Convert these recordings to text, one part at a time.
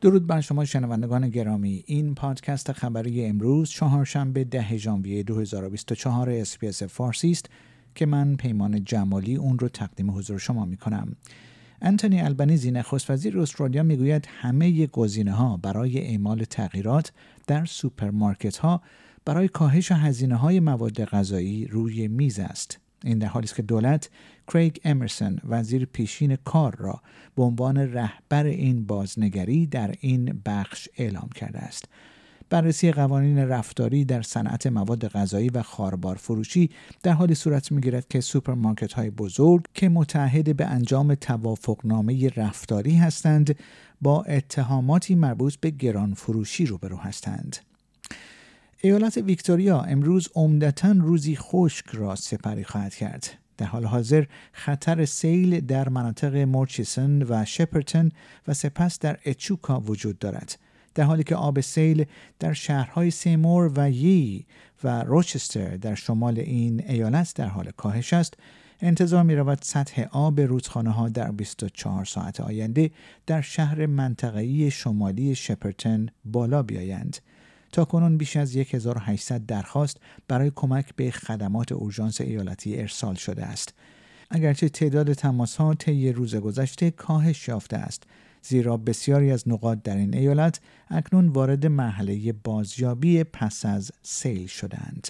درود بر شما شنوندگان گرامی این پادکست خبری امروز چهارشنبه ده ژانویه 2024 SBS فارسی است که من پیمان جمالی اون رو تقدیم حضور شما می کنم. انتونی آلبانیزی نخست وزیر استرالیا می‌گوید همه گزینه ها برای اعمال تغییرات در سوپرمارکت ها برای کاهش هزینه های مواد غذایی روی میز است. این در حالی است که دولت کریگ امرسون وزیر پیشین کار را به عنوان رهبر این بازنگری در این بخش اعلام کرده است. بررسی قوانین رفتاری در صنعت مواد غذایی و خواربار فروشی در حالی صورت می‌گیرد که سوپرمارکت های بزرگ که متعهد به انجام توافقنامه رفتاری هستند با اتهاماتی مربوط به گران فروشی روبرو هستند. ایالت ویکتوریا امروز عمدتا روزی خشک را سپری خواهد کرد. در حال حاضر خطر سیل در مناطق مورچیسن و شپرتن و سپس در اچوکا وجود دارد. در حالی که آب سیل در شهرهای سیمور و یی و روچستر در شمال این ایالت در حال کاهش است انتظار می رود سطح آب رودخانه ها در 24 ساعت آینده در شهر منطقه‌ای شمالی شپرتن بالا بیایند. تا کنون بیش از 1800 درخواست برای کمک به خدمات اورژانس ایالتی ارسال شده است. اگرچه تعداد تماس ها طی روز گذشته کاهش یافته است زیرا بسیاری از نقاط در این ایالت اکنون وارد مرحله بازیابی پس از سیل شدند.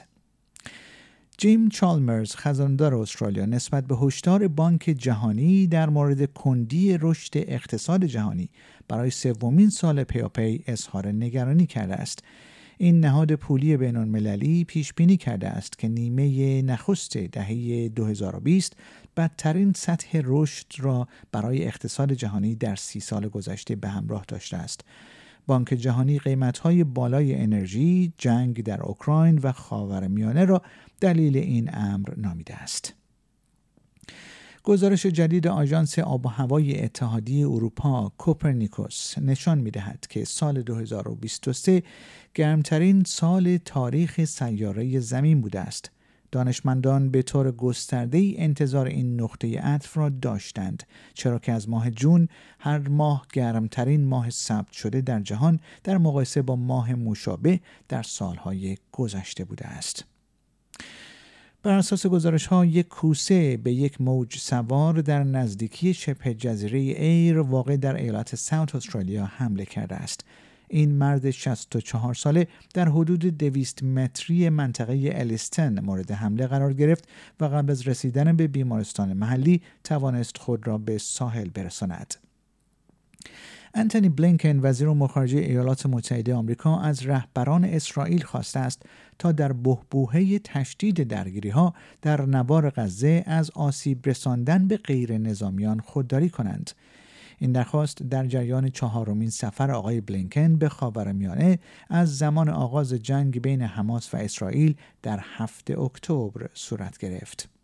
جیم چالمرز خزاندار استرالیا نسبت به هشدار بانک جهانی در مورد کندی رشد اقتصاد جهانی برای سومین سال پیاپی اظهار نگرانی کرده است این نهاد پولی بین المللی پیش بینی کرده است که نیمه نخست دهه 2020 بدترین سطح رشد را برای اقتصاد جهانی در سی سال گذشته به همراه داشته است. بانک جهانی قیمت‌های بالای انرژی، جنگ در اوکراین و خاورمیانه را دلیل این امر نامیده است. گزارش جدید آژانس آب و هوای اتحادیه اروپا کوپرنیکوس نشان می‌دهد که سال 2023 گرمترین سال تاریخ سیاره زمین بوده است. دانشمندان به طور گسترده ای انتظار این نقطه عطف را داشتند چرا که از ماه جون هر ماه گرمترین ماه ثبت شده در جهان در مقایسه با ماه مشابه در سالهای گذشته بوده است. بر اساس گزارش ها یک کوسه به یک موج سوار در نزدیکی شبه جزیره ایر واقع در ایالت ساوت استرالیا حمله کرده است. این مرد 64 ساله در حدود 200 متری منطقه الیستن مورد حمله قرار گرفت و قبل از رسیدن به بیمارستان محلی توانست خود را به ساحل برساند. انتونی بلینکن وزیر امور خارجه ایالات متحده آمریکا از رهبران اسرائیل خواسته است تا در بهبوهه تشدید درگیری ها در نوار غزه از آسیب رساندن به غیر نظامیان خودداری کنند. این درخواست در جریان چهارمین سفر آقای بلینکن به خاورمیانه از زمان آغاز جنگ بین حماس و اسرائیل در هفته اکتبر صورت گرفت.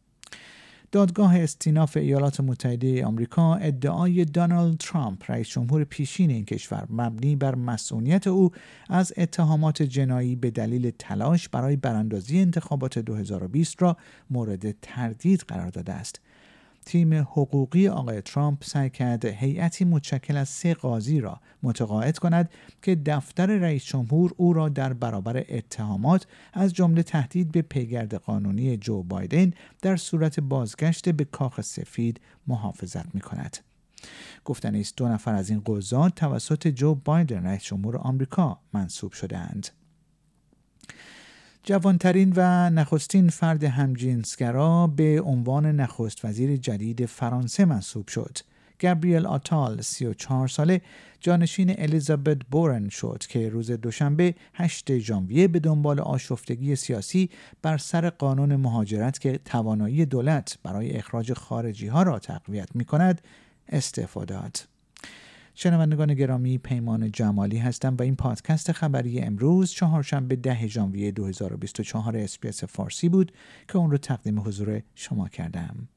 دادگاه استیناف ایالات متحده آمریکا ادعای دونالد ترامپ رئیس جمهور پیشین این کشور مبنی بر مسئولیت او از اتهامات جنایی به دلیل تلاش برای براندازی انتخابات 2020 را مورد تردید قرار داده است. تیم حقوقی آقای ترامپ سعی کرد هیئتی متشکل از سه قاضی را متقاعد کند که دفتر رئیس جمهور او را در برابر اتهامات از جمله تهدید به پیگرد قانونی جو بایدن در صورت بازگشت به کاخ سفید محافظت می کند. گفتن است دو نفر از این قضات توسط جو بایدن رئیس جمهور آمریکا منصوب شدهاند. جوانترین و نخستین فرد همجنسگرا به عنوان نخست وزیر جدید فرانسه منصوب شد. گابریل آتال 34 ساله جانشین الیزابت بورن شد که روز دوشنبه 8 ژانویه به دنبال آشفتگی سیاسی بر سر قانون مهاجرت که توانایی دولت برای اخراج خارجی ها را تقویت می کند استعفا داد. شنوندگان گرامی پیمان جمالی هستم و این پادکست خبری امروز چهارشنبه ده ژانویه 2024 SBS فارسی بود که اون رو تقدیم حضور شما کردم.